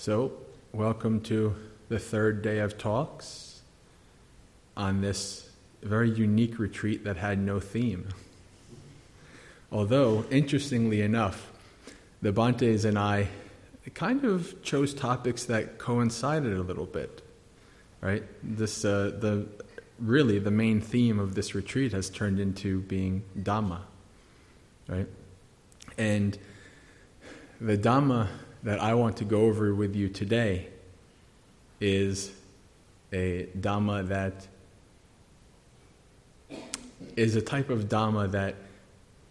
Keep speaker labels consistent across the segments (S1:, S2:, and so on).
S1: So, welcome to the third day of talks on this very unique retreat that had no theme. Although, interestingly enough, the Bhantes and I kind of chose topics that coincided a little bit, right? This, uh, the, really, the main theme of this retreat has turned into being Dhamma, right? And the Dhamma that I want to go over with you today is a Dhamma that is a type of Dhamma that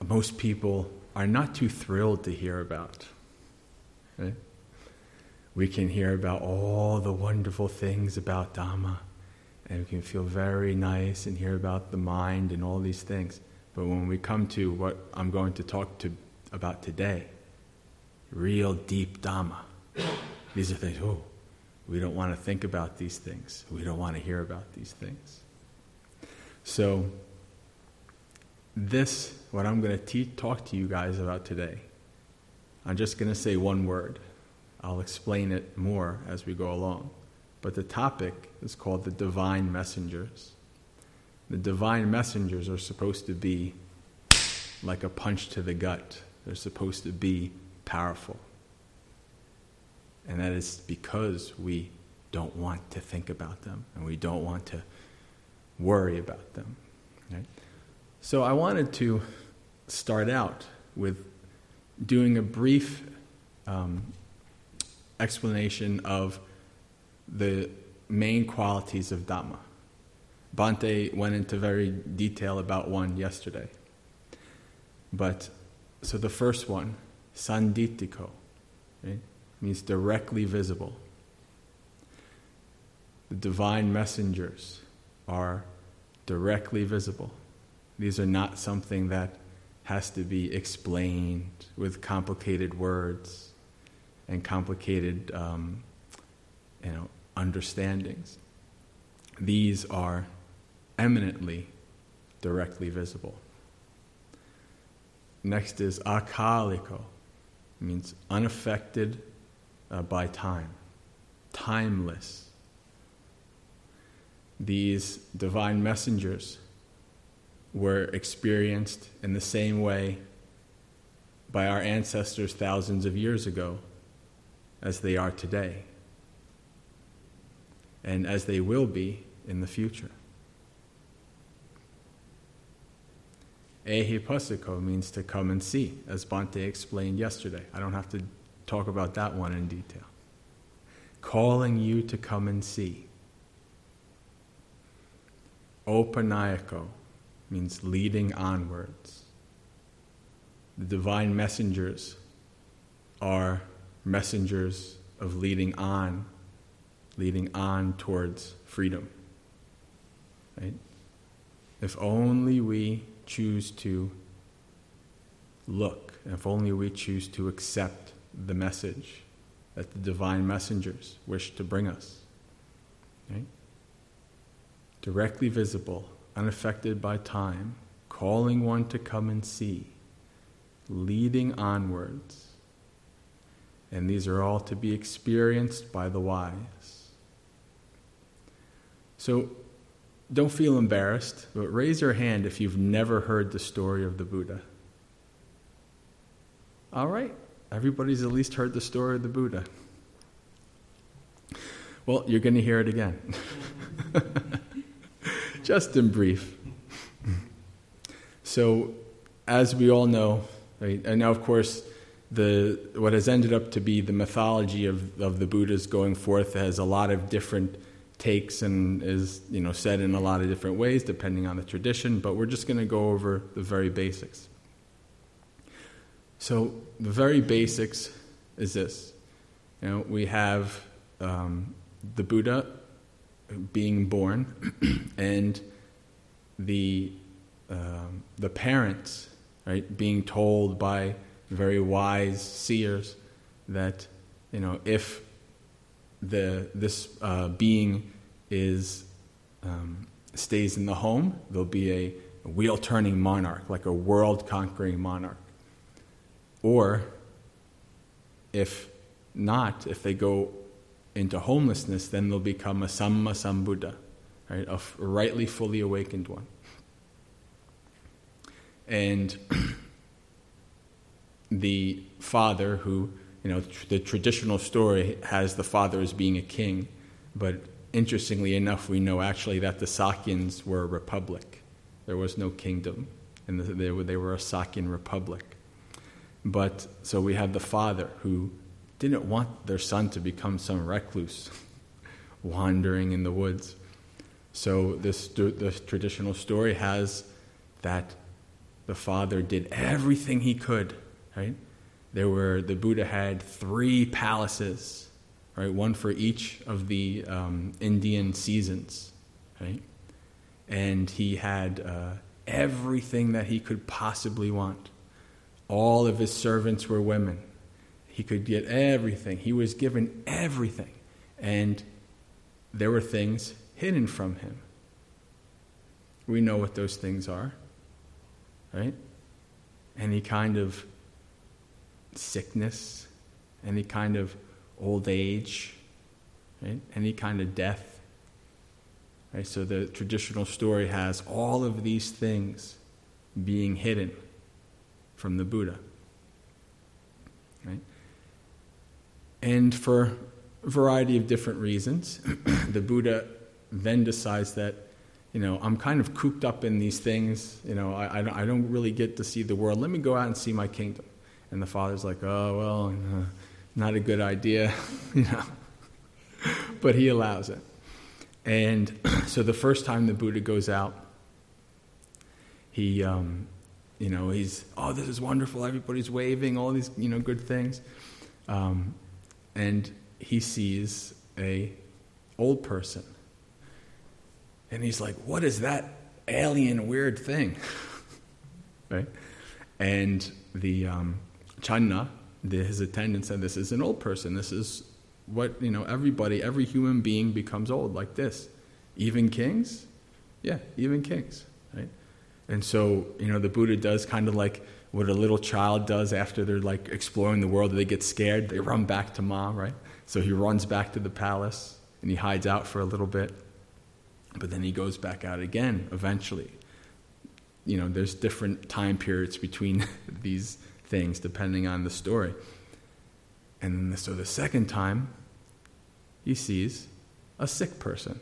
S1: most people are not too thrilled to hear about. Right? We can hear about all the wonderful things about Dhamma, and we can feel very nice and hear about the mind and all these things. But when we come to what I'm going to talk to about today, real deep Dhamma, these are things, oh, we don't want to think about these things. We don't want to hear about these things. So, this, what I'm going to te- talk to you guys about today, I'm just going to say one word. I'll explain it more as we go along. But the topic is called the divine messengers. The divine messengers are supposed to be like a punch to the gut, they're supposed to be powerful. And that is because we don't want to think about them and we don't want to worry about them. Right? So I wanted to start out with doing a brief um, explanation of the main qualities of Dhamma. Bhante went into very detail about one yesterday. But so the first one, sanditiko, right, means directly visible. The divine messengers are directly visible. These are not something that has to be explained with complicated words and complicated, um, you know, understandings. These are eminently directly visible. Next is akaliko, means unaffected uh, by time, timeless these divine messengers were experienced in the same way by our ancestors thousands of years ago as they are today, and as they will be in the future. Ehipassiko means to come and see, as Bhante explained yesterday. I don't have to talk about that one in detail. Calling you to come and see. Opanayako means leading onwards. The divine messengers are messengers of leading on, leading on towards freedom. Right? If only we choose to look, if only we choose to accept the message that the divine messengers wish to bring us. Right? directly visible, unaffected by time, calling one to come and see, leading onwards. And these are all to be experienced by the wise. So don't feel embarrassed, but raise your hand if you've never heard the story of the Buddha. All right, everybody's at least heard the story of the Buddha. Well, you're going to hear it again. just in brief. So, as we all know, right, and now of course, the, what has ended up to be the mythology of, of the Buddhas going forth has a lot of different takes and is you know said in a lot of different ways depending on the tradition. But we're just going to go over the very basics. So the very basics is this: you know, we have um, the Buddha being born and the, um, the parents, right, being told by very wise seers that, you know, if the, this uh, being is, um, stays in the home, there'll be a wheel turning monarch, like a world conquering monarch. Or if not, if they go into homelessness, then they'll become a Samma Sambuddha, right? a rightly fully awakened one. And the father, who, you know, tr- the traditional story has the father as being a king, but interestingly enough, we know actually that the Sakyans were a republic. There was no kingdom, and they were, they were a Sakyan republic. But so we have the father who didn't want their son to become some recluse wandering in the woods. So this the traditional story has that the Father did everything he could, right? There were, the Buddha had three palaces, right? One for each of the um, Indian seasons, right? And he had uh, everything that he could possibly want. All of his servants were women. He could get everything. He was given everything. And there were things hidden from him. We know what those things are, right? Any kind of sickness, any kind of old age, right? Any kind of death. Right? So the traditional story has all of these things being hidden from the Buddha. Right? And for a variety of different reasons, the Buddha then decides that, you know, I'm kind of cooped up in these things. You know, I, I, don't, I don't really get to see the world. Let me go out and see my kingdom. And the father's like, oh, well, uh, not a good idea, you know. but he allows it. And so the first time the Buddha goes out, he, um, you know, he's, oh, this is wonderful. Everybody's waving, all these, you know, good things. Um, and he sees a old person. And he's like, what is that alien weird thing? right? And the um, Channa, his attendant said, this is an old person. This is what, you know, everybody, every human being becomes old like this. Even kings? Yeah, even kings, right? And so, you know, the Buddha does kind of like what a little child does after they're like exploring the world, they get scared, they run back to mom, right? So he runs back to the palace and he hides out for a little bit. But then he goes back out again eventually. You know, there's different time periods between these things depending on the story. And so the second time, he sees a sick person.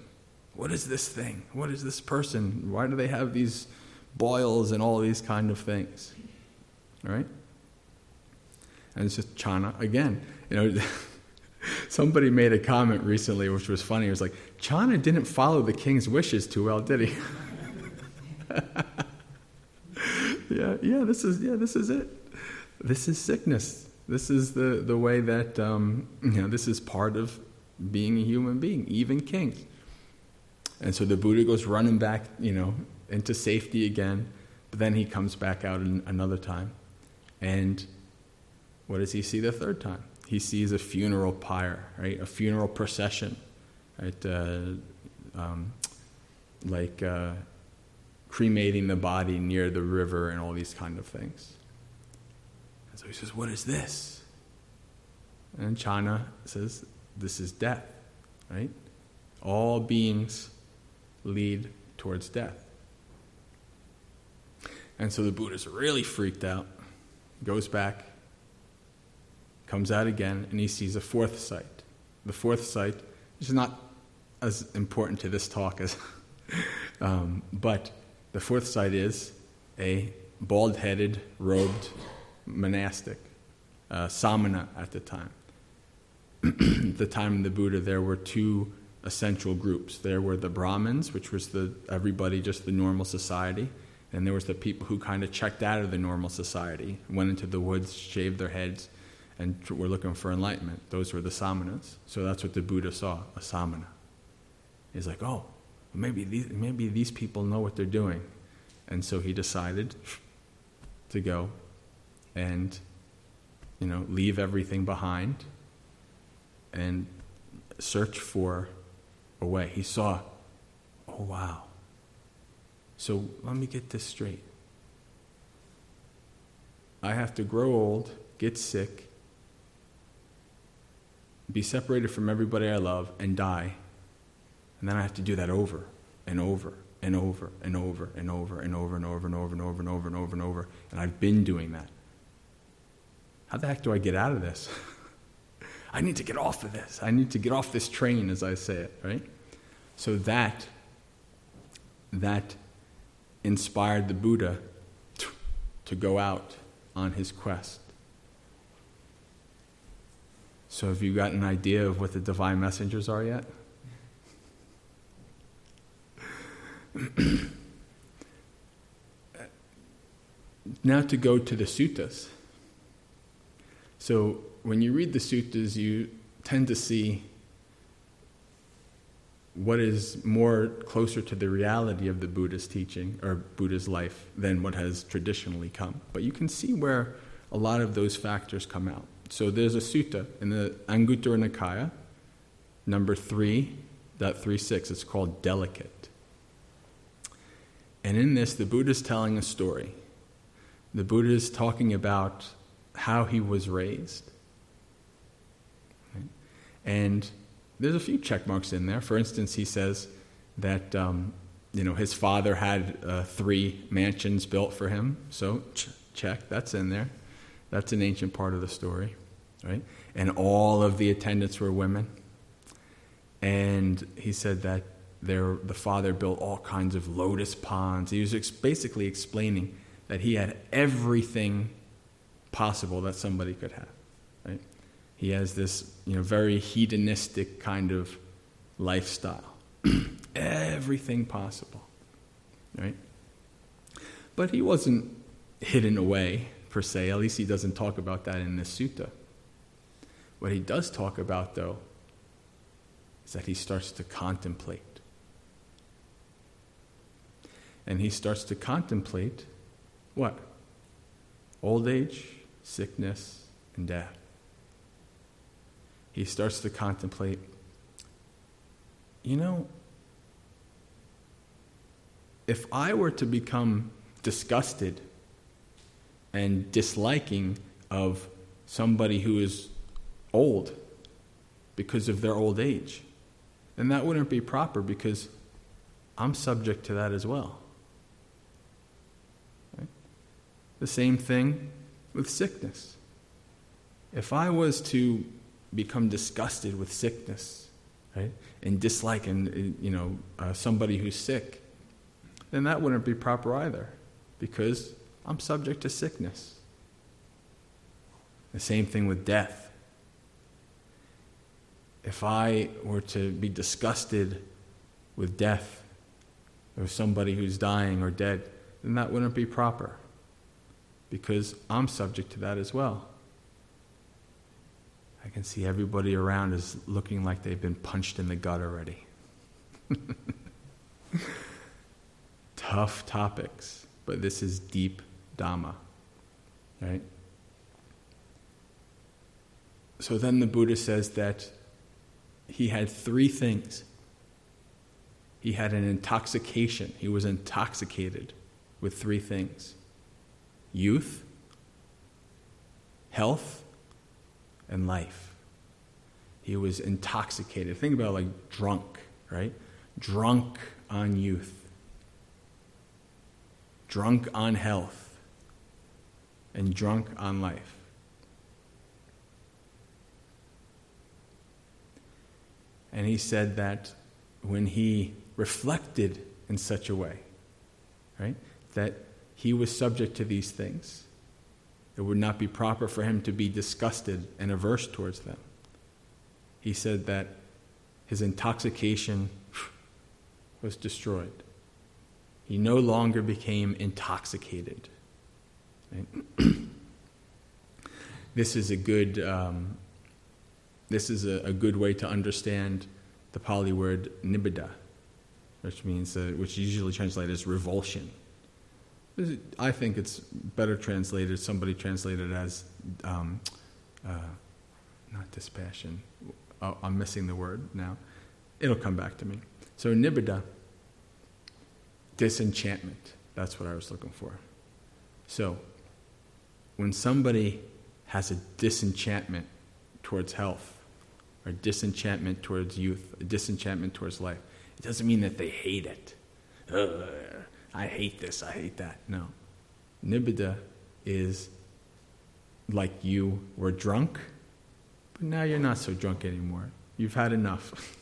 S1: What is this thing? What is this person? Why do they have these boils and all these kind of things? All right? And it's just Channa again. You know, Somebody made a comment recently which was funny. It was like, Channa didn't follow the king's wishes too well, did he? yeah, yeah, this is yeah, this is it. This is sickness. This is the, the way that um, you know, this is part of being a human being, even kings. And so the Buddha goes running back, you know, into safety again, but then he comes back out another time. And what does he see the third time? he sees a funeral pyre, right? A funeral procession, right? Uh, um, like uh, cremating the body near the river and all these kind of things. He says, What is this? And Channa says, This is death, right? All beings lead towards death. And so the Buddha's really freaked out, goes back, comes out again, and he sees a fourth sight. The fourth sight, which is not as important to this talk as, um, but the fourth sight is a bald headed, robed monastic, uh, samana at the time. at the time of the Buddha, there were two essential groups. There were the Brahmins, which was the everybody, just the normal society, and there was the people who kind of checked out of the normal society, went into the woods, shaved their heads, and were looking for enlightenment. Those were the samanas. So that's what the Buddha saw, a samana. He's like, oh, maybe these, maybe these people know what they're doing. And so he decided to go and, you know, leave everything behind and search for a way. He saw, oh, wow. So let me get this straight. I have to grow old, get sick, be separated from everybody I love, and die. And then I have to do that over and over and over and over and over and over and over and over and over and over and over and over. And I've been doing that. How the heck do I get out of this? I need to get off of this. I need to get off this train, as I say it, right? So that, that inspired the Buddha to go out on his quest. So, have you got an idea of what the divine messengers are yet? now to go to the suttas. So when you read the suttas, you tend to see what is more closer to the reality of the Buddha's teaching or Buddha's life than what has traditionally come. But you can see where a lot of those factors come out. So there's a sutta in the Anguttara Nikaya, number 3.36. It's called Delicate. And in this, the Buddha is telling a story. The Buddha is talking about how he was raised. And there's a few check marks in there. For instance, he says that um, you know his father had uh, three mansions built for him. So ch- check, that's in there. That's an ancient part of the story, right? And all of the attendants were women. And he said that there, the father built all kinds of lotus ponds. He was ex- basically explaining that he had everything possible that somebody could have. Right? He has this you know, very hedonistic kind of lifestyle. everything possible. Right? But he wasn't hidden away, per se. At least he doesn't talk about that in this sutta. What he does talk about, though, is that he starts to contemplate. And he starts to contemplate what? Old age, sickness, and death. He starts to contemplate, you know, if I were to become disgusted and disliking of somebody who is old because of their old age, then that wouldn't be proper because I'm subject to that as well. The same thing with sickness. If I was to become disgusted with sickness, right, and dislike and you know uh, somebody who's sick, then that wouldn't be proper either, because I'm subject to sickness. The same thing with death. If I were to be disgusted with death, or somebody who's dying or dead, then that wouldn't be proper because I'm subject to that as well. I can see everybody around is looking like they've been punched in the gut already. Tough topics, but this is deep Dhamma, right? So then the Buddha says that he had three things. He had an intoxication, he was intoxicated with three things youth, health, and life. He was intoxicated. Think about like drunk, right? Drunk on youth, drunk on health, and drunk on life. And he said that when he reflected in such a way, right, that he was subject to these things. It would not be proper for him to be disgusted and averse towards them. He said that his intoxication was destroyed. He no longer became intoxicated. This is a good. Um, this is a, a, good way to understand the Pali word nibbida, which means, uh, which usually translated as revulsion. I think it's better translated. Somebody translated as um, uh, not dispassion. Oh, I'm missing the word now. It'll come back to me. So nibbida, disenchantment. That's what I was looking for. So when somebody has a disenchantment towards health, or disenchantment towards youth, a disenchantment towards life, it doesn't mean that they hate it. Ugh I hate this, I hate that. No. Nibbida is like you were drunk, but now you're not so drunk anymore. You've had enough.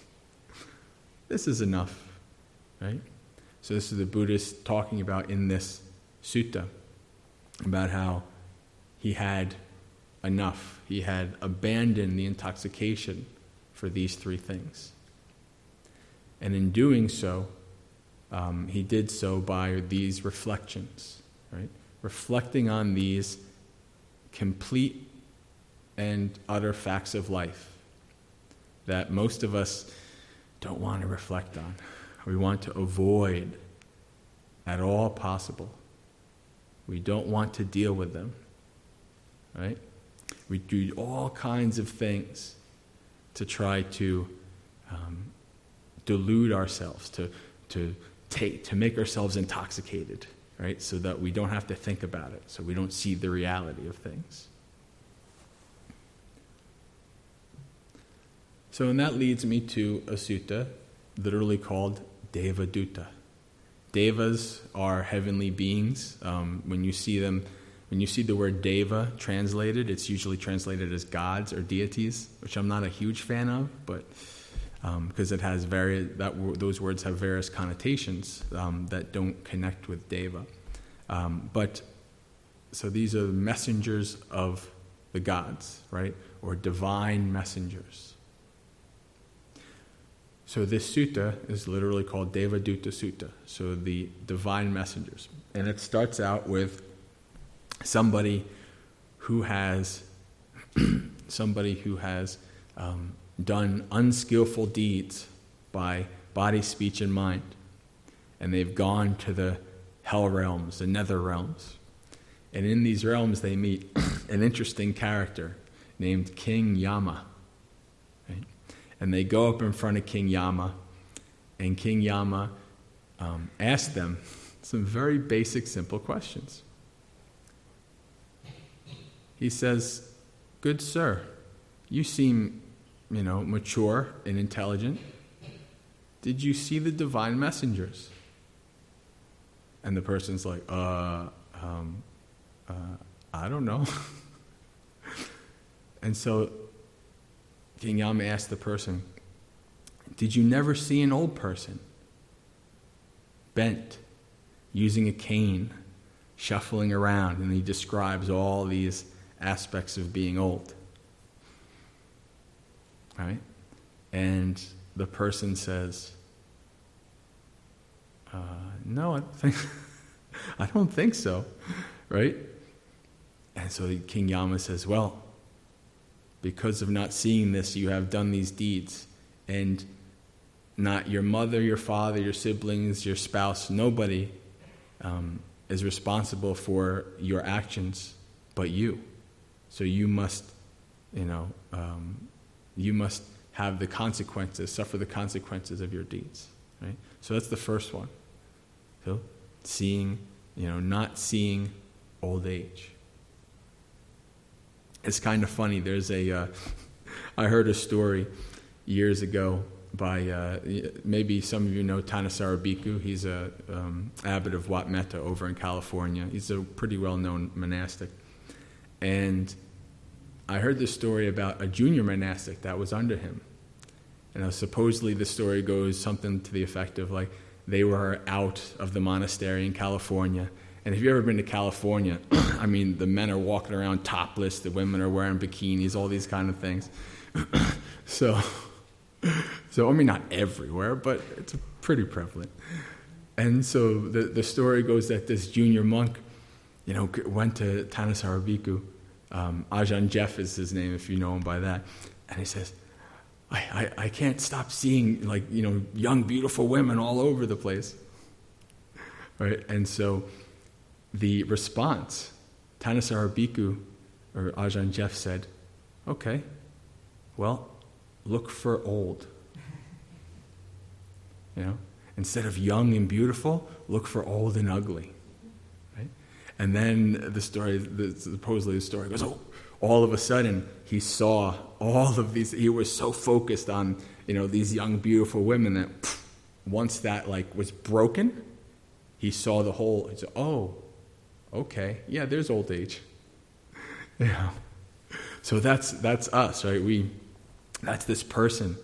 S1: this is enough, right? So, this is the Buddhist talking about in this sutta about how he had enough. He had abandoned the intoxication for these three things. And in doing so, um, he did so by these reflections, right? reflecting on these complete and utter facts of life that most of us don't want to reflect on. We want to avoid at all possible. We don't want to deal with them. Right? We do all kinds of things to try to um, delude ourselves, to, to, take, to make ourselves intoxicated, right? So that we don't have to think about it, so we don't see the reality of things. So, and that leads me to a sutta literally called Devaduta. Devas are heavenly beings. Um, when you see them, when you see the word Deva translated, it's usually translated as gods or deities, which I'm not a huge fan of, but because um, it has various that those words have various connotations um, that don't connect with Deva. Um, but so these are messengers of the gods, right, or divine messengers. So this sutta is literally called Devaduta Sutta, so the divine messengers. And it starts out with somebody who has somebody who has um, done unskillful deeds by body, speech, and mind, and they've gone to the hell realms, the nether realms. And in these realms, they meet an interesting character named King Yama. And they go up in front of King Yama, and King Yama um, asks them some very basic, simple questions. He says, Good sir, you seem, you know, mature and intelligent. Did you see the divine messengers? And the person's like, uh, um, uh, I don't know. and so King Yama asked the person, Did you never see an old person? Bent, using a cane, shuffling around, and he describes all these aspects of being old. Right? And the person says, uh, No, I don't, think, I don't think so. Right? And so King Yama says, Well, because of not seeing this, you have done these deeds. And not your mother, your father, your siblings, your spouse, nobody um, is responsible for your actions but you. So you must, you know, um, you must have the consequences, suffer the consequences of your deeds. Right? So that's the first one. So seeing, you know, not seeing old age it's kind of funny. There's a, uh, I heard a story years ago by uh, maybe some of you know Thanissaro Bhikkhu. He's a um, abbot of Wat Metta over in California. He's a pretty well-known monastic, and I heard this story about a junior monastic that was under him. And supposedly the story goes something to the effect of like they were out of the monastery in California and if you've ever been to California, I mean, the men are walking around topless, the women are wearing bikinis, all these kind of things. so, so I mean, not everywhere, but it's pretty prevalent. And so the, the story goes that this junior monk, you know, went to Thanissaro Bhikkhu. Um, Ajahn Jeff is his name, if you know him by that. And he says, I, I, I can't stop seeing, like, you know, young, beautiful women all over the place. Right? And so the response, Thanissaro Bhikkhu, or Ajahn Jeff said, okay, well, look for old. You know, instead of young and beautiful, look for old and ugly. And then the story, the, supposedly the story goes, oh, all of a sudden he saw all of these. He was so focused on you know these young beautiful women that pff, once that like was broken, he saw the whole. He said, oh, okay, yeah, there's old age. Yeah. So that's that's us, right? We that's this person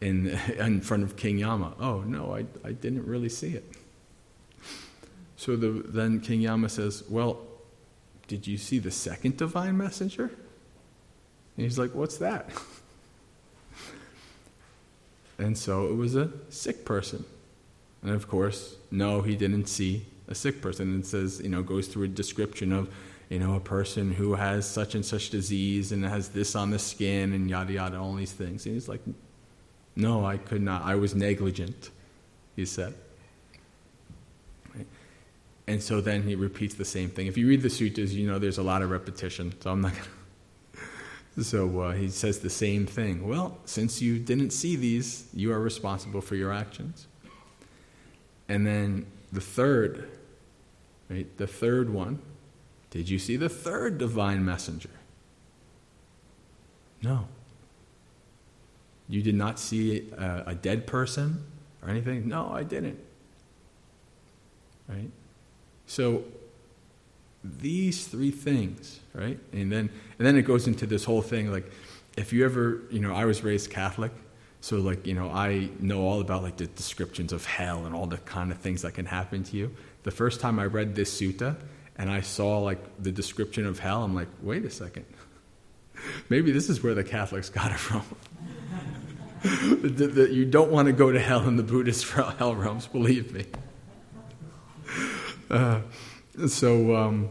S1: in in front of King Yama. Oh no, I I didn't really see it. So the, then King Yama says, Well, did you see the second divine messenger? And he's like, What's that? And so it was a sick person. And of course, no, he didn't see a sick person and says, you know, goes through a description of, you know, a person who has such and such disease and has this on the skin and yada yada, all these things. And he's like, no, I could not. I was negligent, he said. And so then he repeats the same thing. If you read the sutras, you know there's a lot of repetition, so I'm not going to. So uh, he says the same thing. Well, since you didn't see these, you are responsible for your actions. And then the third, right? The third one. Did you see the third divine messenger? No. You did not see a, a dead person or anything? No, I didn't. Right? So these three things, right? And then and then it goes into this whole thing like if you ever, you know, I was raised Catholic, so like, you know, I know all about like the descriptions of hell and all the kind of things that can happen to you. The first time I read this sutta and I saw like the description of hell, I'm like, wait a second. Maybe this is where the Catholics got it from. that you don't want to go to hell in the Buddhist hell realms, believe me. Uh, so, um,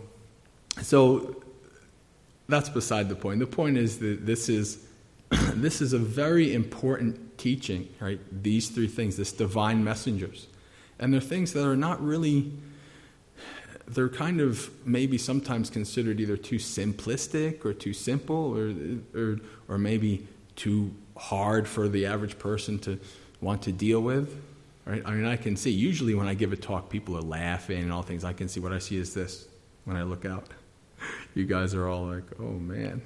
S1: so that's beside the point. The point is that this is this is a very important teaching, right? These three things, this divine messengers, and they're things that are not really. They're kind of maybe sometimes considered either too simplistic or too simple, or or or maybe too hard for the average person to want to deal with. Right? I mean, I can see, usually when I give a talk, people are laughing and all things. I can see what I see is this when I look out. You guys are all like, oh man.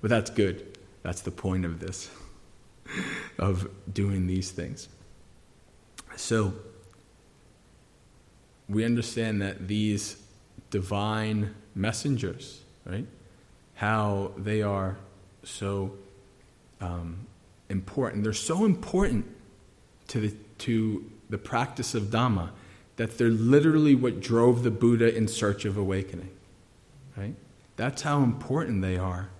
S1: But that's good. That's the point of this, of doing these things. So, we understand that these divine messengers, right, how they are so um, important. They're so important to the, to the practice of Dhamma that they're literally what drove the Buddha in search of awakening. Right? That's how important they are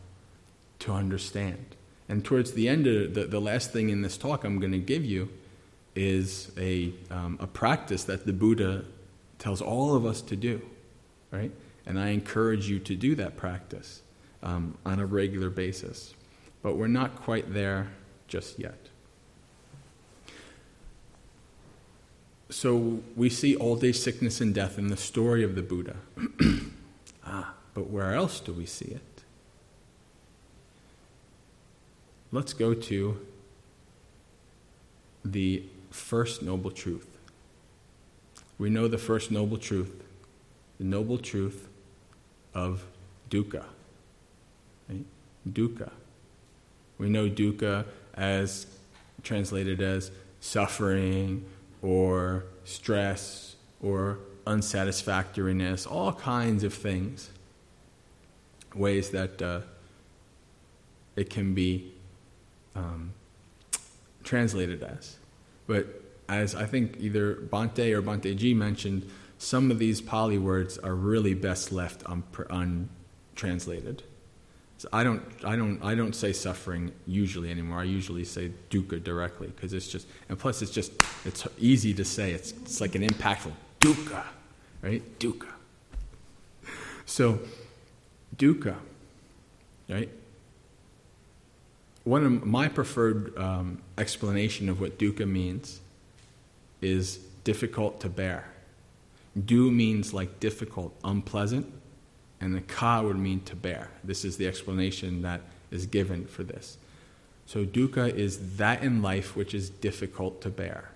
S1: to understand. And towards the end of the, the last thing in this talk I'm going to give you is a, um, a practice that the Buddha tells all of us to do. Right? And I encourage you to do that practice um, on a regular basis. But we're not quite there just yet. So we see old age, sickness, and death in the story of the Buddha. ah, but where else do we see it? Let's go to the first noble truth. We know the first noble truth, the noble truth of dukkha. Right? Dukkha. We know dukkha as translated as suffering or stress or unsatisfactoriness, all kinds of things, ways that uh, it can be um, translated as. But as I think either Bhante or Bhante G mentioned, some of these Pali words are really best left untranslated. So I don't, I don't, I don't say suffering usually anymore. I usually say dukkha directly because it's just, and plus it's just, it's easy to say. It's, it's like an impactful dukkha, right? Dukkha. So, dukkha, right? One of my preferred um, explanation of what dukkha means is difficult to bear. Du means like difficult, unpleasant and the ka would mean to bear. This is the explanation that is given for this. So dukkha is that in life which is difficult to bear.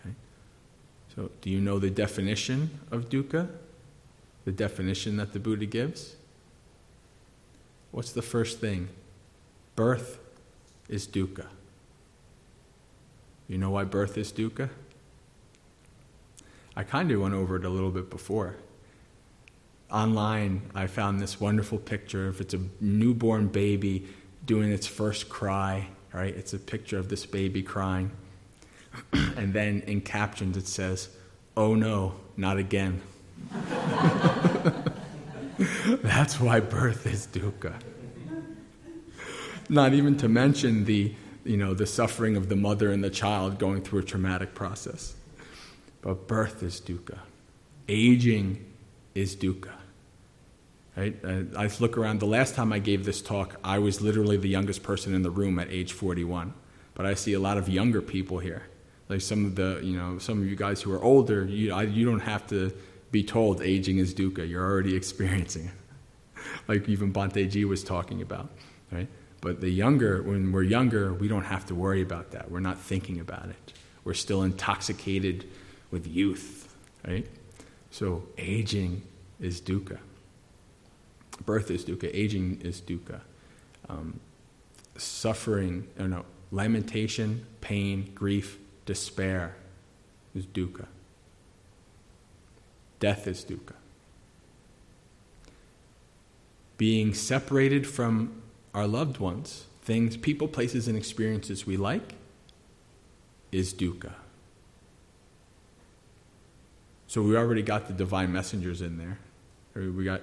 S1: Okay? So do you know the definition of dukkha? The definition that the Buddha gives? What's the first thing? Birth is dukkha. You know why birth is dukkha? I kind of went over it a little bit before online, I found this wonderful picture of it's a newborn baby doing its first cry, right? It's a picture of this baby crying. and then in captions it says, Oh no, not again. That's why birth is dukkha. Not even to mention the, you know, the suffering of the mother and the child going through a traumatic process. But birth is dukkha. Aging is dukkha. Right? I look around. The last time I gave this talk, I was literally the youngest person in the room at age 41. But I see a lot of younger people here. Like some of the, you know, some of you guys who are older, you, I, you don't have to be told aging is dukkha. You're already experiencing it. like even Bhante was talking about, right? But the younger, when we're younger, we don't have to worry about that. We're not thinking about it. We're still intoxicated with youth, right? So aging is dukkha. Birth is dukkha. Aging is dukkha. Um, suffering, or no, lamentation, pain, grief, despair is dukkha. Death is dukkha. Being separated from our loved ones, things, people, places, and experiences we like, is dukkha. So we already got the divine messengers in there. We got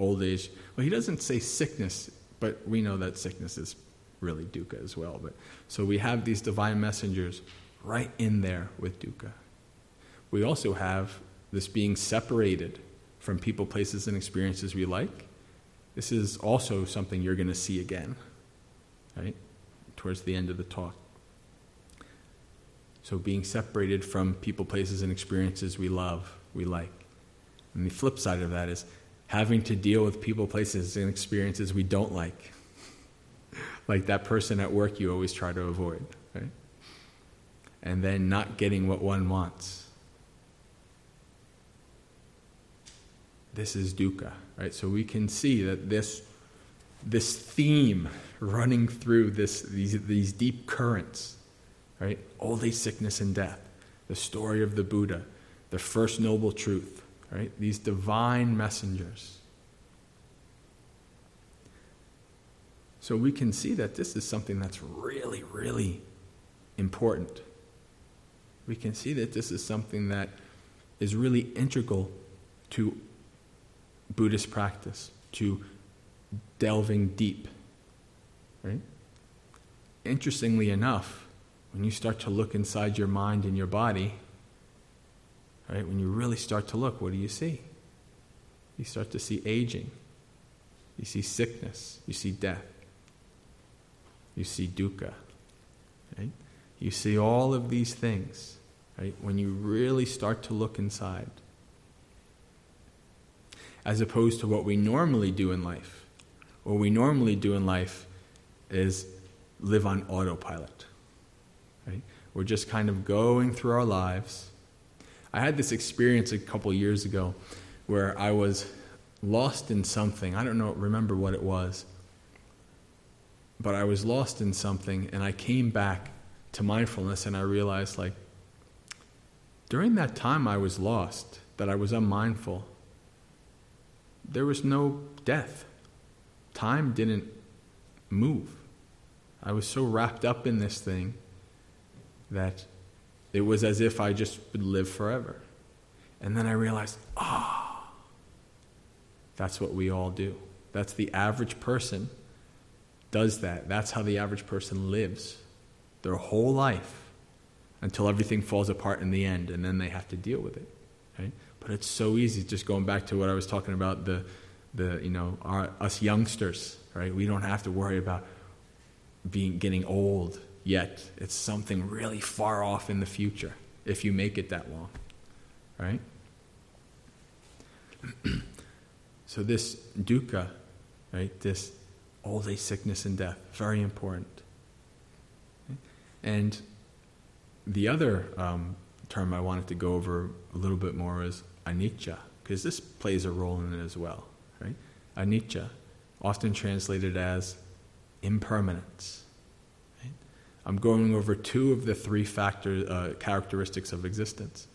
S1: old age. Well, he doesn't say sickness, but we know that sickness is really dukkha as well. But so we have these divine messengers right in there with dukkha. We also have this being separated from people, places, and experiences we like. This is also something you're going to see again, right? Towards the end of the talk. So, being separated from people, places, and experiences we love, we like. And the flip side of that is having to deal with people, places, and experiences we don't like. like that person at work you always try to avoid, right? And then not getting what one wants This is dukkha, right? So we can see that this, this theme running through this, these, these deep currents, right? Old sickness, and death, the story of the Buddha, the first noble truth, right? These divine messengers. So we can see that this is something that's really, really important. We can see that this is something that is really integral to Buddhist practice, to delving deep. Right? Interestingly enough, when you start to look inside your mind and your body, right, when you really start to look, what do you see? You start to see aging. You see sickness. You see death. You see dukkha. Right? You see all of these things, right? When you really start to look inside as opposed to what we normally do in life. What we normally do in life is live on autopilot. We're just kind of going through our lives. I had this experience a couple years ago where I was lost in something. I don't know, remember what it was. But I was lost in something and I came back to mindfulness and I realized like during that time I was lost, that I was unmindful, there was no death. Time didn't move. I was so wrapped up in this thing that it was as if I just would live forever. And then I realized, ah, oh, that's what we all do. That's the average person does that. That's how the average person lives their whole life until everything falls apart in the end, and then they have to deal with it. Right? But it's so easy, just going back to what I was talking about, the, the you know, our, us youngsters, right? We don't have to worry about being, getting old yet. It's something really far off in the future if you make it that long, right? so this dukkha, right, this old age, sickness, and death, very important. And the other um, term I wanted to go over a little bit more is anicca, because this plays a role in it as well. Right? Anicca, often translated as impermanence. I'm going over two of the three factor, uh, characteristics of existence.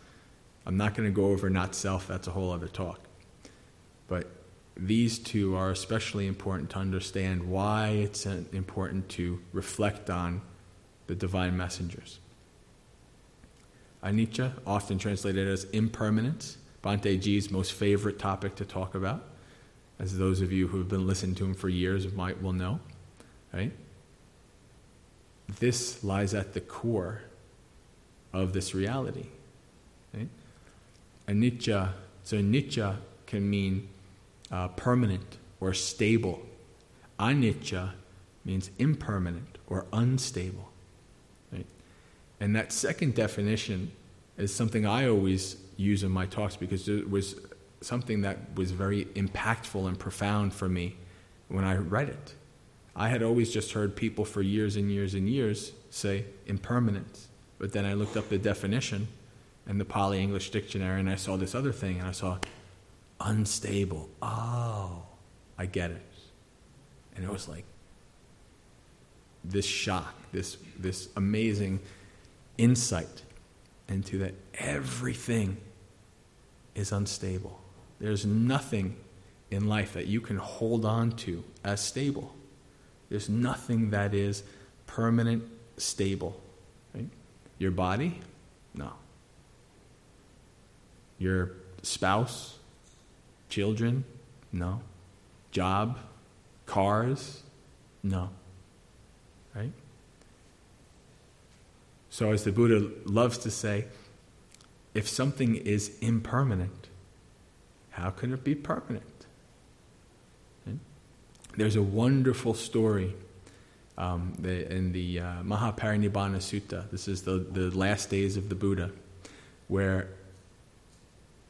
S1: I'm not going to go over not self, that's a whole other talk. But these two are especially important to understand why it's important to reflect on the divine messengers. Anicca, often translated as impermanence, Bhante most favorite topic to talk about, as those of you who have been listening to him for years might will know, right? This lies at the core of this reality. Right? Anicca, so nicca can mean uh, permanent or stable. Anicca means impermanent or unstable. Right? And that second definition is something I always use in my talks because it was something that was very impactful and profound for me when I read it. I had always just heard people for years and years and years say impermanence. But then I looked up the definition in the Pali English dictionary and I saw this other thing and I saw unstable. Oh, I get it. And it was like this shock, this, this amazing insight into that everything is unstable. There's nothing in life that you can hold on to as stable. There's nothing that is permanent, stable. Right? Your body? No. Your spouse? Children? No. Job? Cars? No. Right? So, as the Buddha loves to say, if something is impermanent, how can it be permanent? There's a wonderful story um, the, in the uh, Mahaparinibbana Sutta. This is the, the last days of the Buddha, where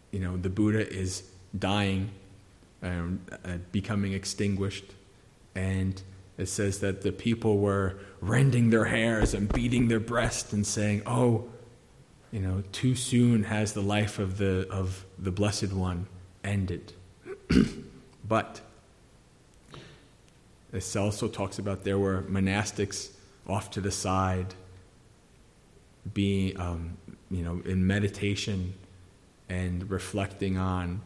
S1: you know the Buddha is dying and uh, becoming extinguished, and it says that the people were rending their hairs and beating their breast and saying, "Oh, you know, too soon has the life of the of the Blessed One ended." but this also talks about there were monastics off to the side, being, um, you know, in meditation and reflecting on.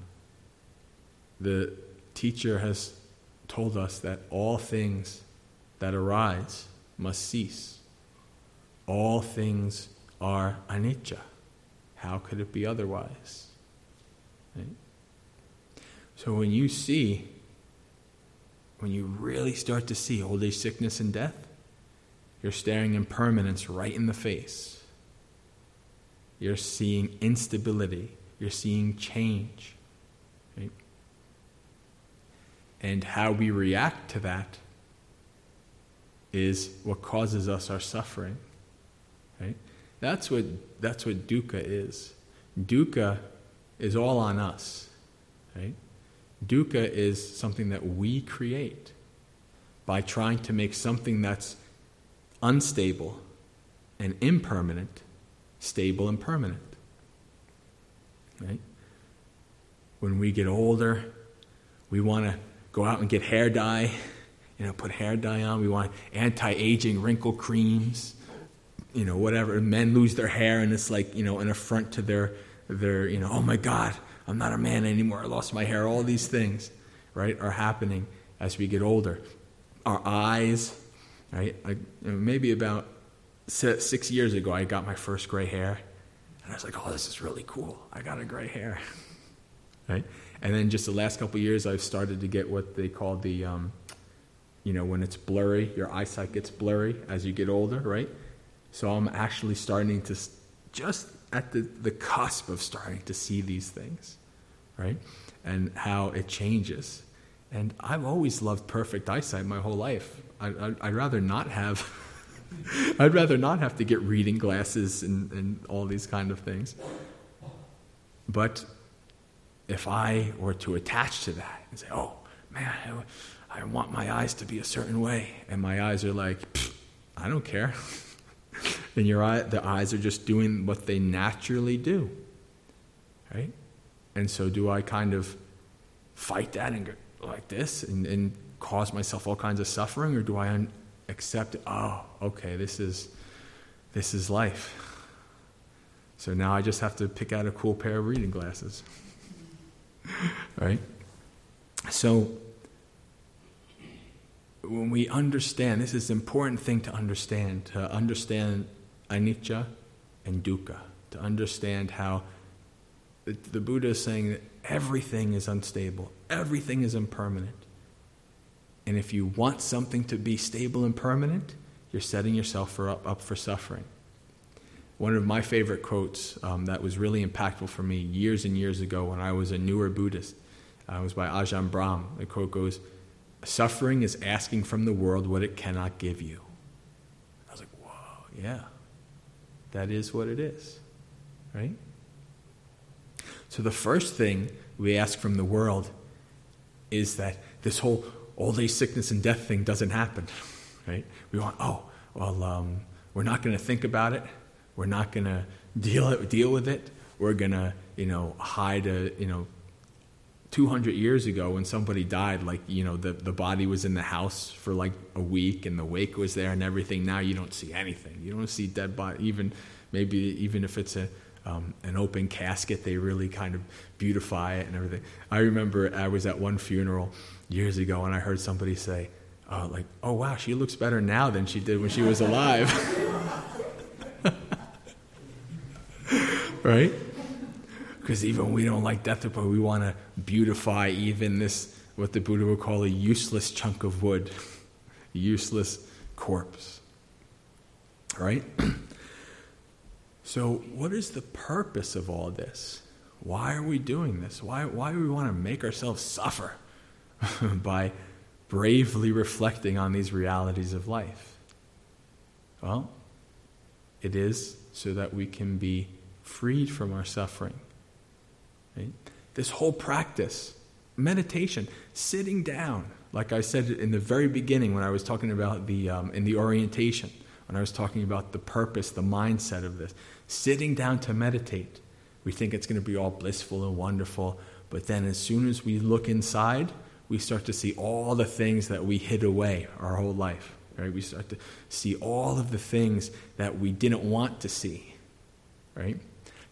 S1: The teacher has told us that all things that arise must cease. All things are anicca. How could it be otherwise? Right? So when you see when you really start to see old age, sickness, and death, you're staring impermanence right in the face. You're seeing instability. You're seeing change. Right? And how we react to that is what causes us our suffering. Right? That's what, that's what dukkha is. Dukkha is all on us. Right? Dukkha is something that we create by trying to make something that's unstable and impermanent stable and permanent. Right? When we get older, we want to go out and get hair dye, you know, put hair dye on. We want anti-aging wrinkle creams, you know, whatever. Men lose their hair and it's like, you know, an affront to their their, you know, oh my God, I'm not a man anymore. I lost my hair. All these things, right, are happening as we get older. Our eyes, right? I, maybe about six years ago, I got my first gray hair. And I was like, oh, this is really cool. I got a gray hair. right? And then just the last couple years, I've started to get what they call the, um, you know, when it's blurry, your eyesight gets blurry as you get older, right? So I'm actually starting to just at the, the cusp of starting to see these things, right? And how it changes. And I've always loved perfect eyesight my whole life. I, would rather not have, I'd rather not have to get reading glasses and, and all these kind of things. But if I were to attach to that and say, oh, man, I, I want my eyes to be a certain way, and my eyes are like, I don't care. then your eye, the eyes are just doing what they naturally do. Right? And so, do I kind of fight that and go like this and, and cause myself all kinds of suffering, or do I un- accept, oh, okay, this is, this is life? So now I just have to pick out a cool pair of reading glasses. right? So, when we understand, this is an important thing to understand, to understand anicca and dukkha, to understand how the, the Buddha is saying that everything is unstable, everything is impermanent. And if you want something to be stable and permanent, you're setting yourself for up, up for suffering. one of my favorite quotes um, that was really impactful for me years and years ago when I was a newer Buddhist uh, was by Ajahn Brahm. The quote goes, Suffering is asking from the world what it cannot give you. I was like, whoa, yeah, that is what it is, right? So the first thing we ask from the world is that this whole old age, sickness, and death thing doesn't happen, right? We want, oh, well, um, we're not going to think about it. We're not going to deal deal with it. We're going to, you know, hide a, you know, 200 years ago when somebody died, like, you know, the, the body was in the house for like a week and the wake was there and everything. Now you don't see anything. You don't see dead body, even maybe even if it's a, um, an open casket, they really kind of beautify it and everything. I remember I was at one funeral years ago and I heard somebody say, uh, like, oh wow, she looks better now than she did when she was alive. right? Because even we don't like death, but we want to beautify even this, what the Buddha would call a useless chunk of wood, useless corpse. Right? so, what is the purpose of all this? Why are we doing this? Why, why do we want to make ourselves suffer by bravely reflecting on these realities of life? Well, it is so that we can be freed from our suffering. Right? This whole practice, meditation, sitting down, like I said in the very beginning when I was talking about the um, in the orientation, when I was talking about the purpose, the mindset of this, sitting down to meditate. We think it's going to be all blissful and wonderful, but then as soon as we look inside, we start to see all the things that we hid away our whole life. Right? We start to see all of the things that we didn't want to see. Right?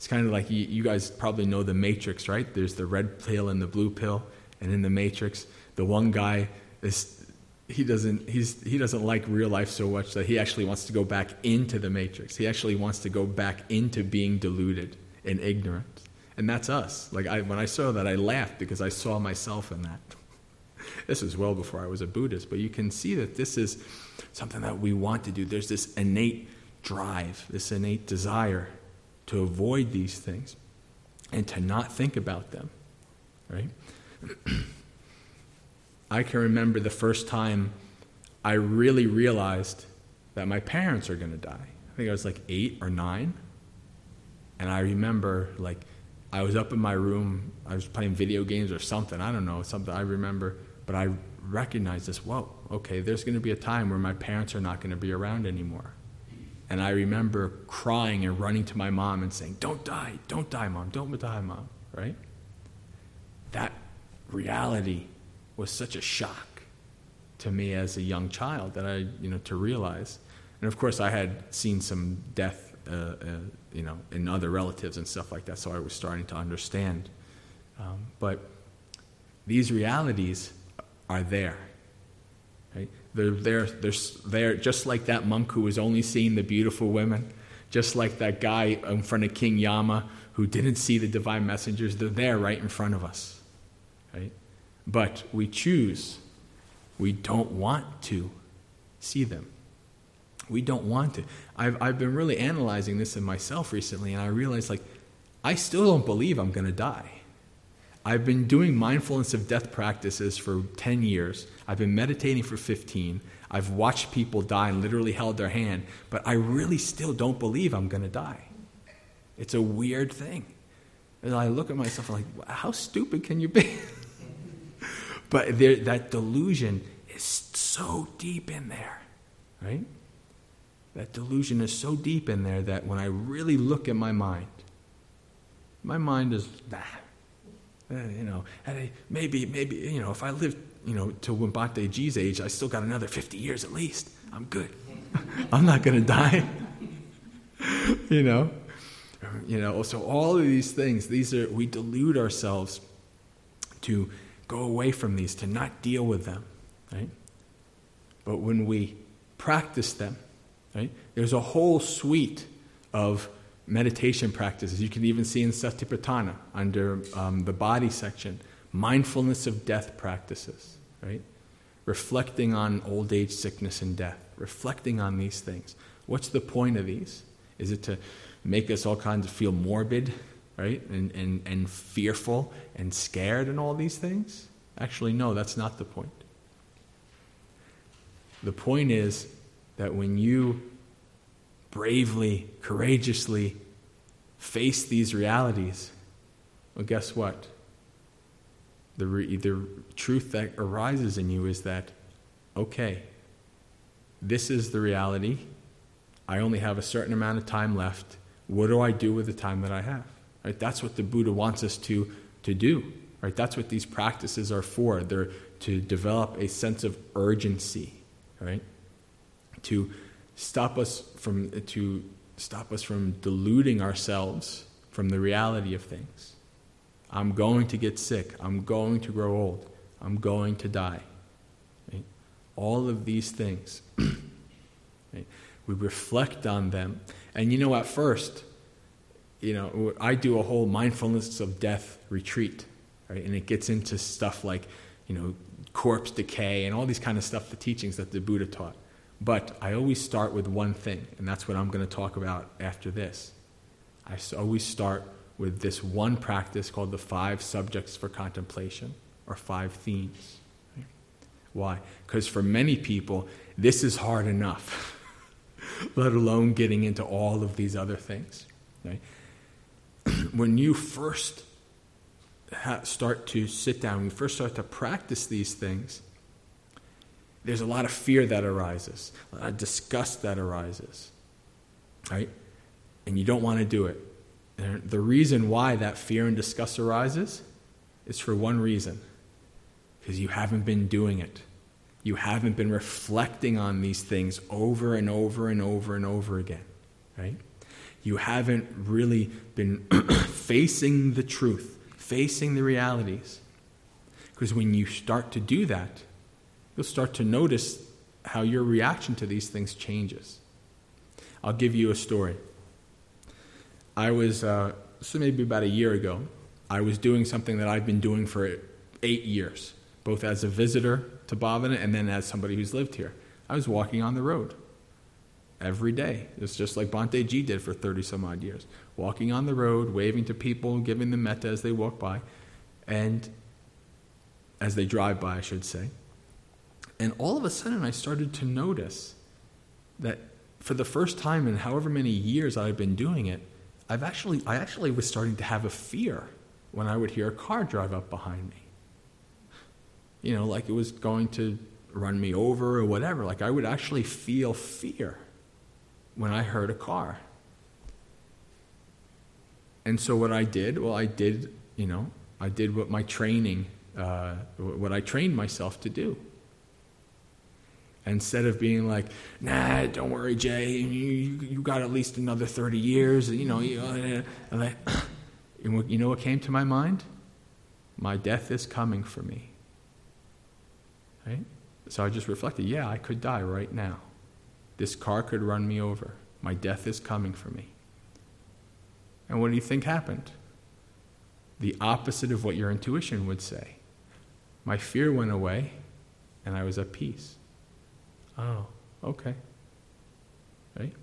S1: It's kind of like you, you guys probably know the Matrix, right? There's the red pill and the blue pill, and in the Matrix, the one guy is he doesn't he's he doesn't like real life so much that he actually wants to go back into the matrix. He actually wants to go back into being deluded and ignorant. And that's us. Like I, when i saw that i laughed because i saw myself in that. This is well before i was a buddhist but you can see that this is something that we want to do. There's this innate drive this innate desire to avoid these things and to not think about them, right? I can remember the first time I really realized that my parents are going to die. I think I was like eight or nine. And I remember, like, I was up in my room, I was playing video games or something, I don't know, something I remember, but I recognized this whoa, okay, there's going to be a time where my parents are not going to be around anymore. And I remember crying and running to my mom and saying, Don't die, don't die, mom, don't die, mom, right? That reality was such a shock to me as a young child that I, you know, to realize. And of course, I had seen some death, uh, uh, you know, in other relatives and stuff like that, so I was starting to understand. Um, but these realities are there. They're there, they're there just like that monk who was only seeing the beautiful women, just like that guy in front of King Yama who didn't see the divine messengers. They're there right in front of us. Right? But we choose. We don't want to see them. We don't want to. I've, I've been really analyzing this in myself recently, and I realized, like, I still don't believe I'm going to die. I've been doing mindfulness of death practices for 10 years. I've been meditating for 15. I've watched people die and literally held their hand, but I really still don't believe I'm going to die. It's a weird thing. And I look at myself I'm like, how stupid can you be? but there, that delusion is so deep in there, right? That delusion is so deep in there that when I really look at my mind, my mind is, nah, uh, you know, and maybe, maybe, you know, if I live, you know, to Bhante G's age, I still got another 50 years at least. I'm good. I'm not going to die. you know, you know. So all of these things, these are we delude ourselves to go away from these, to not deal with them, right? But when we practice them, right, there's a whole suite of meditation practices. You can even see in Satipatthana under um, the body section, mindfulness of death practices, right? Reflecting on old age, sickness, and death, reflecting on these things. What's the point of these? Is it to make us all kinds of feel morbid, right? And, and, and fearful and scared and all these things. Actually, no, that's not the point. The point is that when you bravely, courageously face these realities, well, guess what? The, re- the truth that arises in you is that, okay, this is the reality. I only have a certain amount of time left. What do I do with the time that I have? Right? That's what the Buddha wants us to, to do. Right? That's what these practices are for. They're to develop a sense of urgency, right? To stop us from to stop us from deluding ourselves from the reality of things. I'm going to get sick. I'm going to grow old. I'm going to die. Right? All of these things. right? We reflect on them. And you know, at first, you know, I do a whole mindfulness of death retreat, right? And it gets into stuff like, you know, corpse decay and all these kind of stuff, the teachings that the Buddha taught. But I always start with one thing, and that's what I'm going to talk about after this. I always start with this one practice called the five subjects for contemplation, or five themes. Why? Because for many people, this is hard enough, let alone getting into all of these other things. Right? when you first start to sit down, when you first start to practice these things, there's a lot of fear that arises, a lot of disgust that arises, right? And you don't want to do it. And the reason why that fear and disgust arises is for one reason because you haven't been doing it. You haven't been reflecting on these things over and over and over and over again, right? You haven't really been facing the truth, facing the realities. Because when you start to do that, you'll start to notice how your reaction to these things changes. I'll give you a story. I was, uh, so maybe about a year ago, I was doing something that I've been doing for eight years, both as a visitor to Bhavana and then as somebody who's lived here. I was walking on the road every day. It's just like Bhante G did for 30 some odd years. Walking on the road, waving to people, giving them metta as they walk by, and as they drive by, I should say. And all of a sudden, I started to notice that for the first time in however many years I've been doing it, I've actually, I actually was starting to have a fear when I would hear a car drive up behind me. You know, like it was going to run me over or whatever. Like I would actually feel fear when I heard a car. And so what I did, well, I did, you know, I did what my training, uh, what I trained myself to do. Instead of being like, nah, don't worry, Jay, you, you got at least another 30 years, you know. You, uh, you know what came to my mind? My death is coming for me. Right? So I just reflected, yeah, I could die right now. This car could run me over. My death is coming for me. And what do you think happened? The opposite of what your intuition would say. My fear went away, and I was at peace. Oh, okay. Right?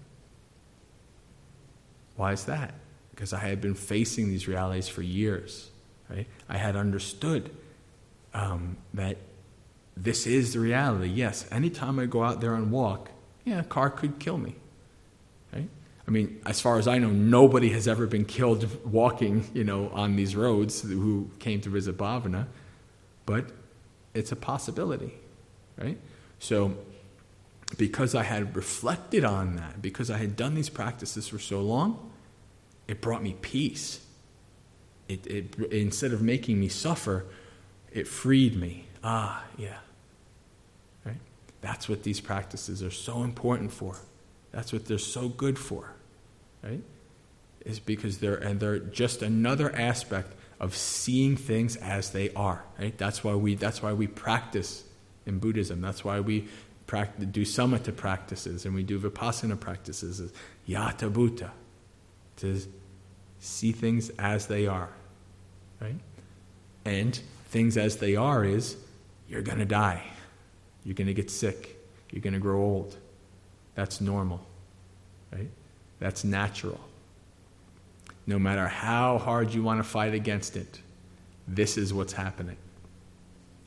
S1: Why is that? Because I had been facing these realities for years. Right? I had understood um, that this is the reality. Yes, anytime I go out there and walk, yeah, a car could kill me. Right? I mean, as far as I know, nobody has ever been killed walking, you know, on these roads who came to visit Bhavana, but it's a possibility, right? So because I had reflected on that, because I had done these practices for so long, it brought me peace. It, it, instead of making me suffer, it freed me. Ah, yeah. Right? That's what these practices are so important for. That's what they're so good for. Right? Is because they're and they're just another aspect of seeing things as they are. Right? That's why we that's why we practice in Buddhism. That's why we do samatha practices and we do vipassana practices, is yatha bhuta, to see things as they are, right? And things as they are is you're going to die, you're going to get sick, you're going to grow old. That's normal, right? That's natural. no matter how hard you want to fight against it, this is what's happening.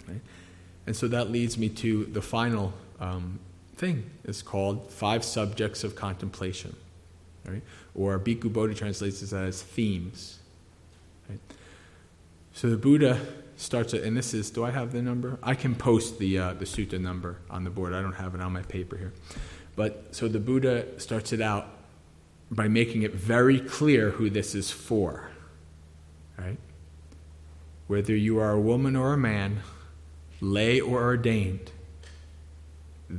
S1: Right? And so that leads me to the final um, thing. is called Five Subjects of Contemplation. Right? Or Bhikkhu Bodhi translates it as themes. Right? So the Buddha starts it, and this is, do I have the number? I can post the, uh, the sutta number on the board. I don't have it on my paper here. But so the Buddha starts it out by making it very clear who this is for. Right? Whether you are a woman or a man, lay or ordained,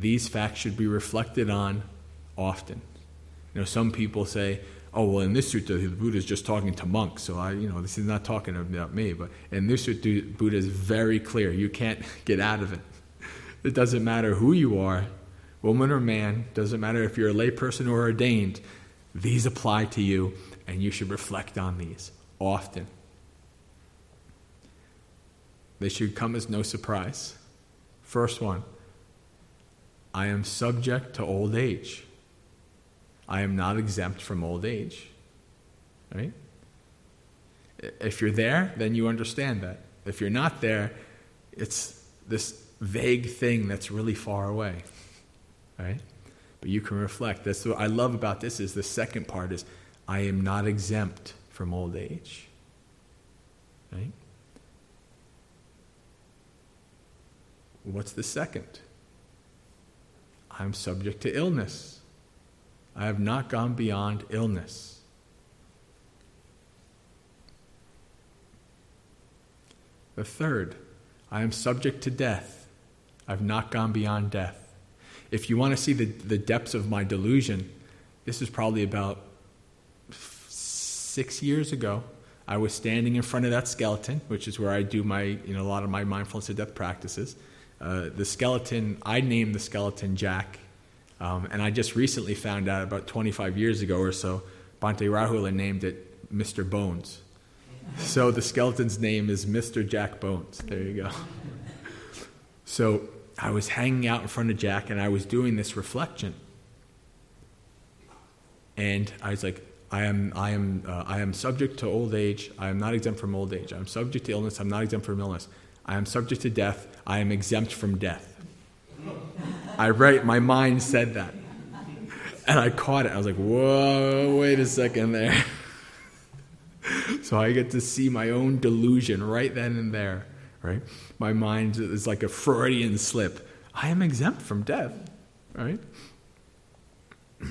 S1: these facts should be reflected on often. You know, some people say, oh, well, in this sutta, the Buddha is just talking to monks, so I, you know, this is not talking about me. But in this sutta, Buddha is very clear. You can't get out of it. It doesn't matter who you are, woman or man, doesn't matter if you're a layperson or ordained, these apply to you, and you should reflect on these often. They should come as no surprise. First one I am subject to old age. I am not exempt from old age. Right? If you're there, then you understand that. If you're not there, it's this vague thing that's really far away. Right? But you can reflect. That's what I love about this is the second part is I am not exempt from old age. Right? What's the second? I'm subject to illness. I have not gone beyond illness. The third, I am subject to death. I've not gone beyond death. If you want to see the, the depths of my delusion, this is probably about six years ago. I was standing in front of that skeleton, which is where I do my, you know, a lot of my mindfulness of death practices. Uh, the skeleton, I named the skeleton Jack, um, and I just recently found out about 25 years ago or so, Bhante Rahula named it Mr. Bones. So the skeleton's name is Mr. Jack Bones. There you go. So I was hanging out in front of Jack and I was doing this reflection. And I was like, I am, I, am, uh, I am subject to old age. I am not exempt from old age. I'm subject to illness. I'm not exempt from illness. I am subject to death. I am exempt from death. I right, my mind said that. And I caught it. I was like, whoa, wait a second there. so I get to see my own delusion right then and there, right? My mind is like a Freudian slip. I am exempt from death, right?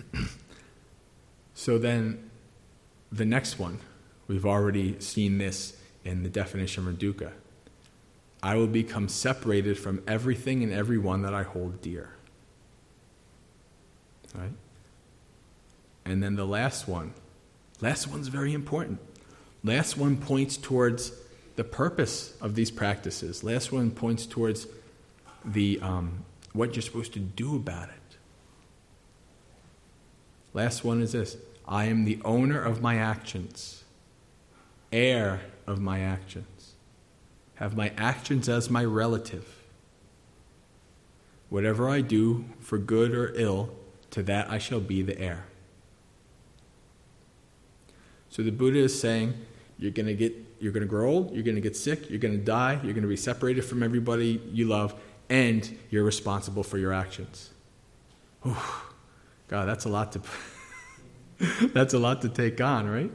S1: so then the next one, we've already seen this in the definition of dukkha. I will become separated from everything and everyone that I hold dear. Right? And then the last one. Last one's very important. Last one points towards the purpose of these practices. Last one points towards the um, what you're supposed to do about it. Last one is this I am the owner of my actions, heir of my actions have my actions as my relative. Whatever I do, for good or ill, to that I shall be the heir. So the Buddha is saying, you're going to get you're going to grow old, you're going to get sick, you're going to die, you're going to be separated from everybody you love, and you're responsible for your actions. Whew. God, that's a lot to that's a lot to take on, right?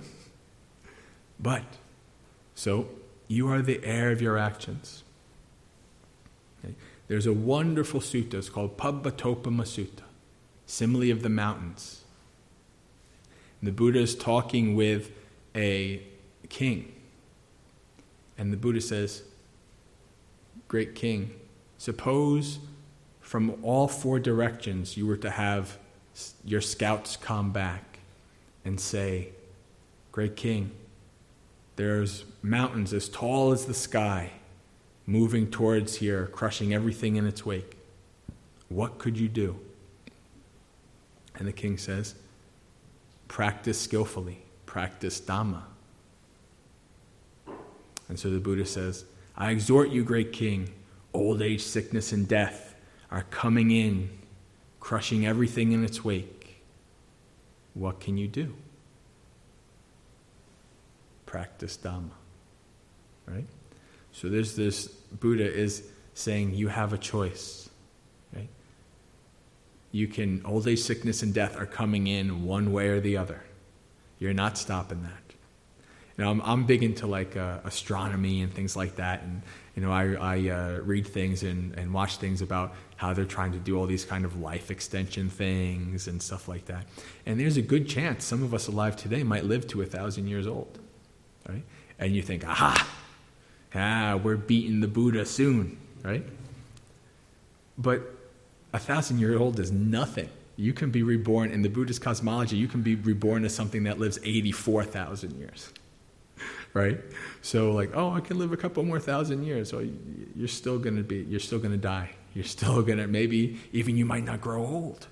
S1: But so you are the heir of your actions. Okay? There's a wonderful sutta, it's called Pabbatopama Sutta, simile of the mountains. And the Buddha is talking with a king. And the Buddha says, Great king, suppose from all four directions you were to have your scouts come back and say, Great king, there's mountains as tall as the sky moving towards here, crushing everything in its wake. What could you do? And the king says, Practice skillfully, practice Dhamma. And so the Buddha says, I exhort you, great king, old age, sickness, and death are coming in, crushing everything in its wake. What can you do? practice Dhamma. Right? So there's this Buddha is saying you have a choice. Right? You can old age sickness and death are coming in one way or the other. You're not stopping that. You know, I'm, I'm big into like uh, astronomy and things like that, and you know, I, I uh, read things and, and watch things about how they're trying to do all these kind of life extension things and stuff like that. And there's a good chance some of us alive today might live to a thousand years old, right? And you think, aha, ah, we're beating the Buddha soon, right? But a thousand year old is nothing. You can be reborn in the Buddhist cosmology. You can be reborn as something that lives eighty-four thousand years right? So like, oh, I can live a couple more thousand years. So you're still gonna be, you're still gonna die. You're still gonna maybe even you might not grow old,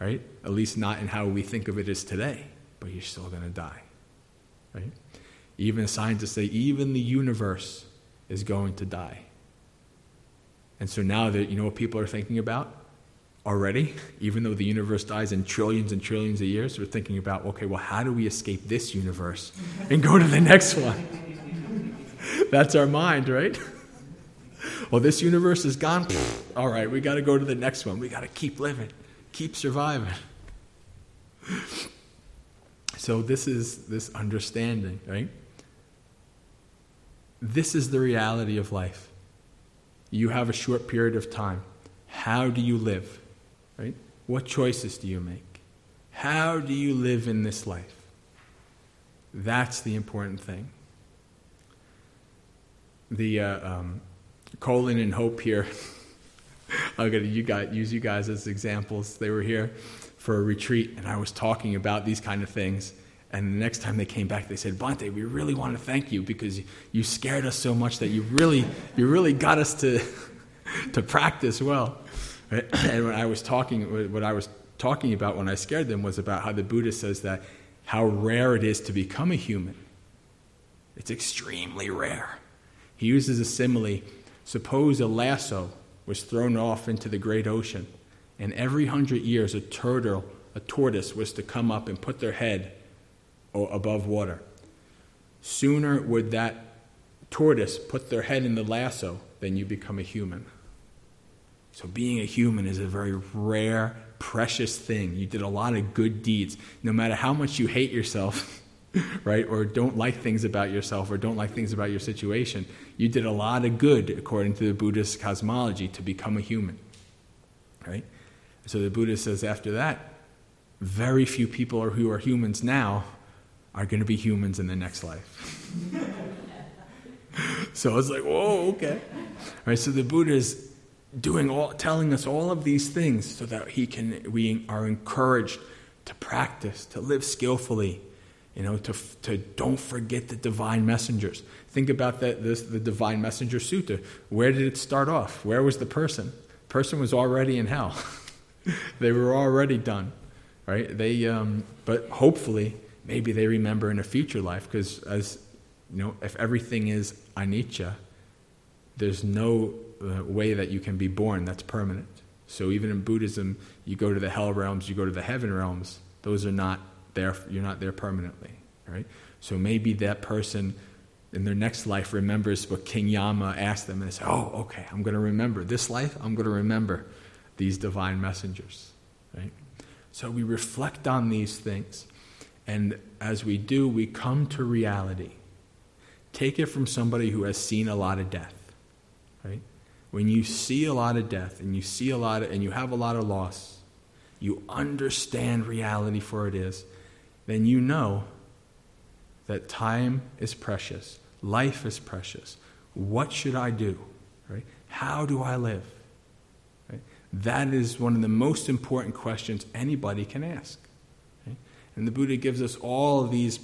S1: right? At least not in how we think of it as today. But you're still gonna die, right? Even scientists say even the universe is going to die. And so now that you know what people are thinking about already, even though the universe dies in trillions and trillions of years, we're thinking about, okay, well, how do we escape this universe and go to the next one? That's our mind, right? well, this universe is gone. All right, we got to go to the next one. We got to keep living, keep surviving. So, this is this understanding, right? This is the reality of life. You have a short period of time. How do you live? Right? What choices do you make? How do you live in this life? That's the important thing. The uh, um, and Hope here, I'm to you guys, use you guys as examples. They were here for a retreat, and I was talking about these kind of things. And the next time they came back, they said, Bhante, we really want to thank you because you scared us so much that you really, you really got us to, to practice well. And when I was talking, what I was talking about when I scared them was about how the Buddha says that how rare it is to become a human. It's extremely rare. He uses a simile. Suppose a lasso was thrown off into the great ocean, and every hundred years a turtle, a tortoise, was to come up and put their head above water. Sooner would that tortoise put their head in the lasso than you become a human. So, being a human is a very rare, precious thing. You did a lot of good deeds. No matter how much you hate yourself, right, or don't like things about yourself, or don't like things about your situation, you did a lot of good, according to the Buddhist cosmology, to become a human. Right? So, the Buddha says after that, very few people are, who are humans now are going to be humans in the next life. so I was like, whoa, okay. All right, so the Buddha is doing all, telling us all of these things so that he can, we are encouraged to practice, to live skillfully, you know, to, to don't forget the divine messengers. Think about that, this, the divine messenger sutta. Where did it start off? Where was the person? Person was already in hell. they were already done, right? They, um, but hopefully, maybe they remember in a future life, because as you know, if everything is anicca, there's no uh, way that you can be born that's permanent. So even in Buddhism, you go to the hell realms, you go to the heaven realms. Those are not there. You're not there permanently, right? So maybe that person in their next life remembers what King Yama asked them, and they say, "Oh, okay, I'm going to remember this life. I'm going to remember these divine messengers." Right? So we reflect on these things, and as we do, we come to reality. Take it from somebody who has seen a lot of death right? When you see a lot of death and you see a lot of, and you have a lot of loss, you understand reality for it is, then you know that time is precious, life is precious. What should I do? Right? How do I live? Right? That is one of the most important questions anybody can ask. And the Buddha gives us all these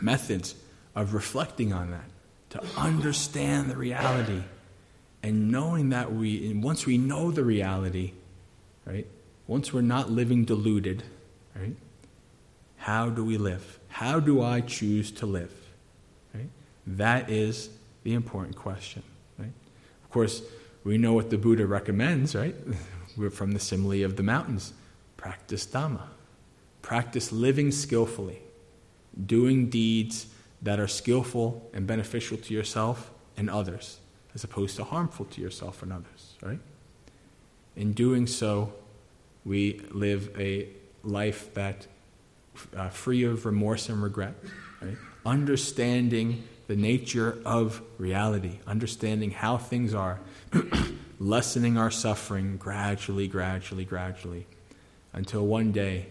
S1: methods of reflecting on that, to understand the reality and knowing that we, once we know the reality, right? Once we're not living deluded, right? How do we live? How do I choose to live? Right? That is the important question, right? Of course, we know what the Buddha recommends, right? We're from the simile of the mountains. Practice Dhamma. Practice living skillfully, doing deeds that are skillful and beneficial to yourself and others, as opposed to harmful to yourself and others, right? In doing so, we live a life that uh, free of remorse and regret, right? Understanding the nature of reality, understanding how things are, lessening our suffering gradually, gradually, gradually, until one day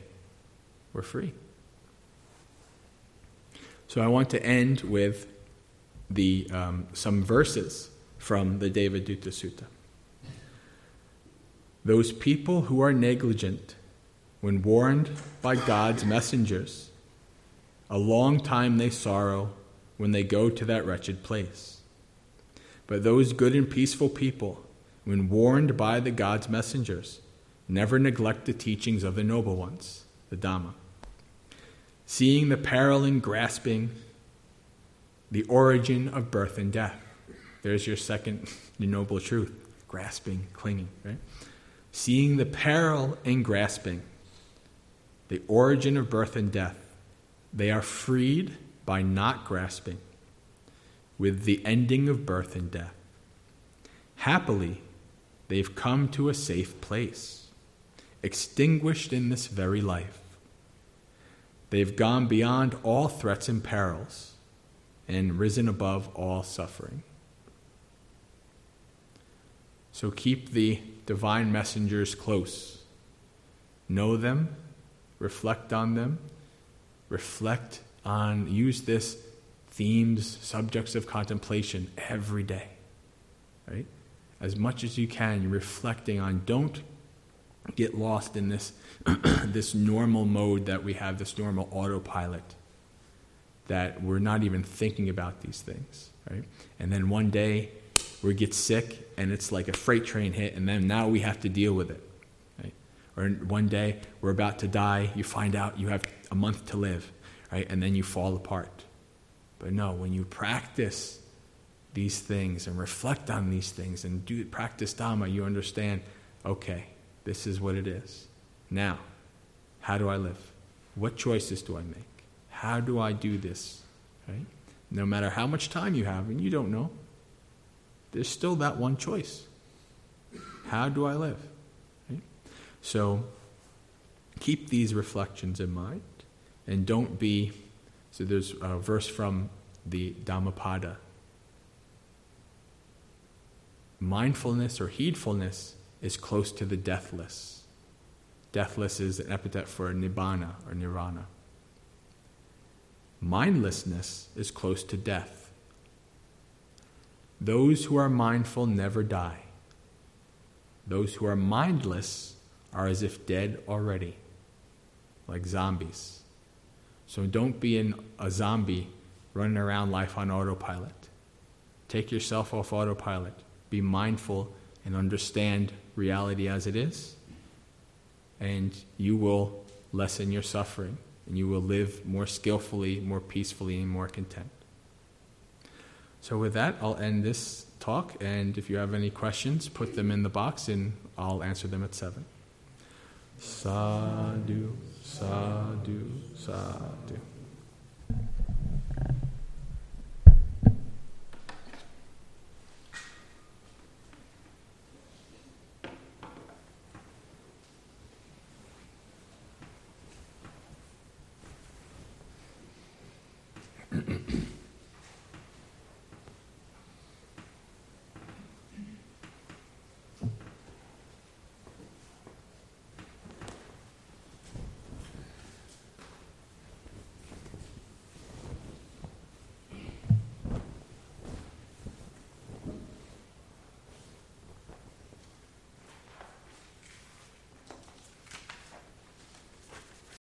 S1: we're free. So I want to end with the, um, some verses from the Devaduta Sutta. Those people who are negligent, when warned by God's messengers, a long time they sorrow when they go to that wretched place. But those good and peaceful people, when warned by the God's messengers, never neglect the teachings of the noble ones, the Dhamma seeing the peril in grasping the origin of birth and death. There's your second noble truth grasping, clinging, right? Seeing the peril in grasping the origin of birth and death, they are freed by not grasping with the ending of birth and death. Happily, they've come to a safe place, extinguished in this very life They've gone beyond all threats and perils and risen above all suffering. So keep the divine messengers close. Know them, reflect on them, reflect on, use this themes, subjects of contemplation every day. Right? As much as you can, you're reflecting on, don't get lost in this, this normal mode that we have, this normal autopilot, that we're not even thinking about these things, right? And then one day we get sick and it's like a freight train hit, and then now we have to deal with it, right? Or one day we're about to die, you find out you have a month to live, right? And then you fall apart. But no, when you practice these things and reflect on these things and do practice Dhamma, you understand, okay, this is what it is. Now, how do I live? What choices do I make? How do I do this? Right? No matter how much time you have, and you don't know, there's still that one choice. How do I live? Right? So, keep these reflections in mind and don't be. So, there's a verse from the Dhammapada. Mindfulness or heedfulness is close to the deathless. Deathless is an epithet for nibbana or nirvana. Mindlessness is close to death. Those who are mindful never die. Those who are mindless are as if dead already, like zombies. So don't be an, a zombie running around life on autopilot. Take yourself off autopilot. Be mindful and understand reality as it is, and you will lessen your suffering, and you will live more skillfully, more peacefully, and more content. So, with that, I'll end this talk, and if you have any questions, put them in the box, and I'll answer them at 7. Sadhu, sadhu, sadhu. Mm-mm.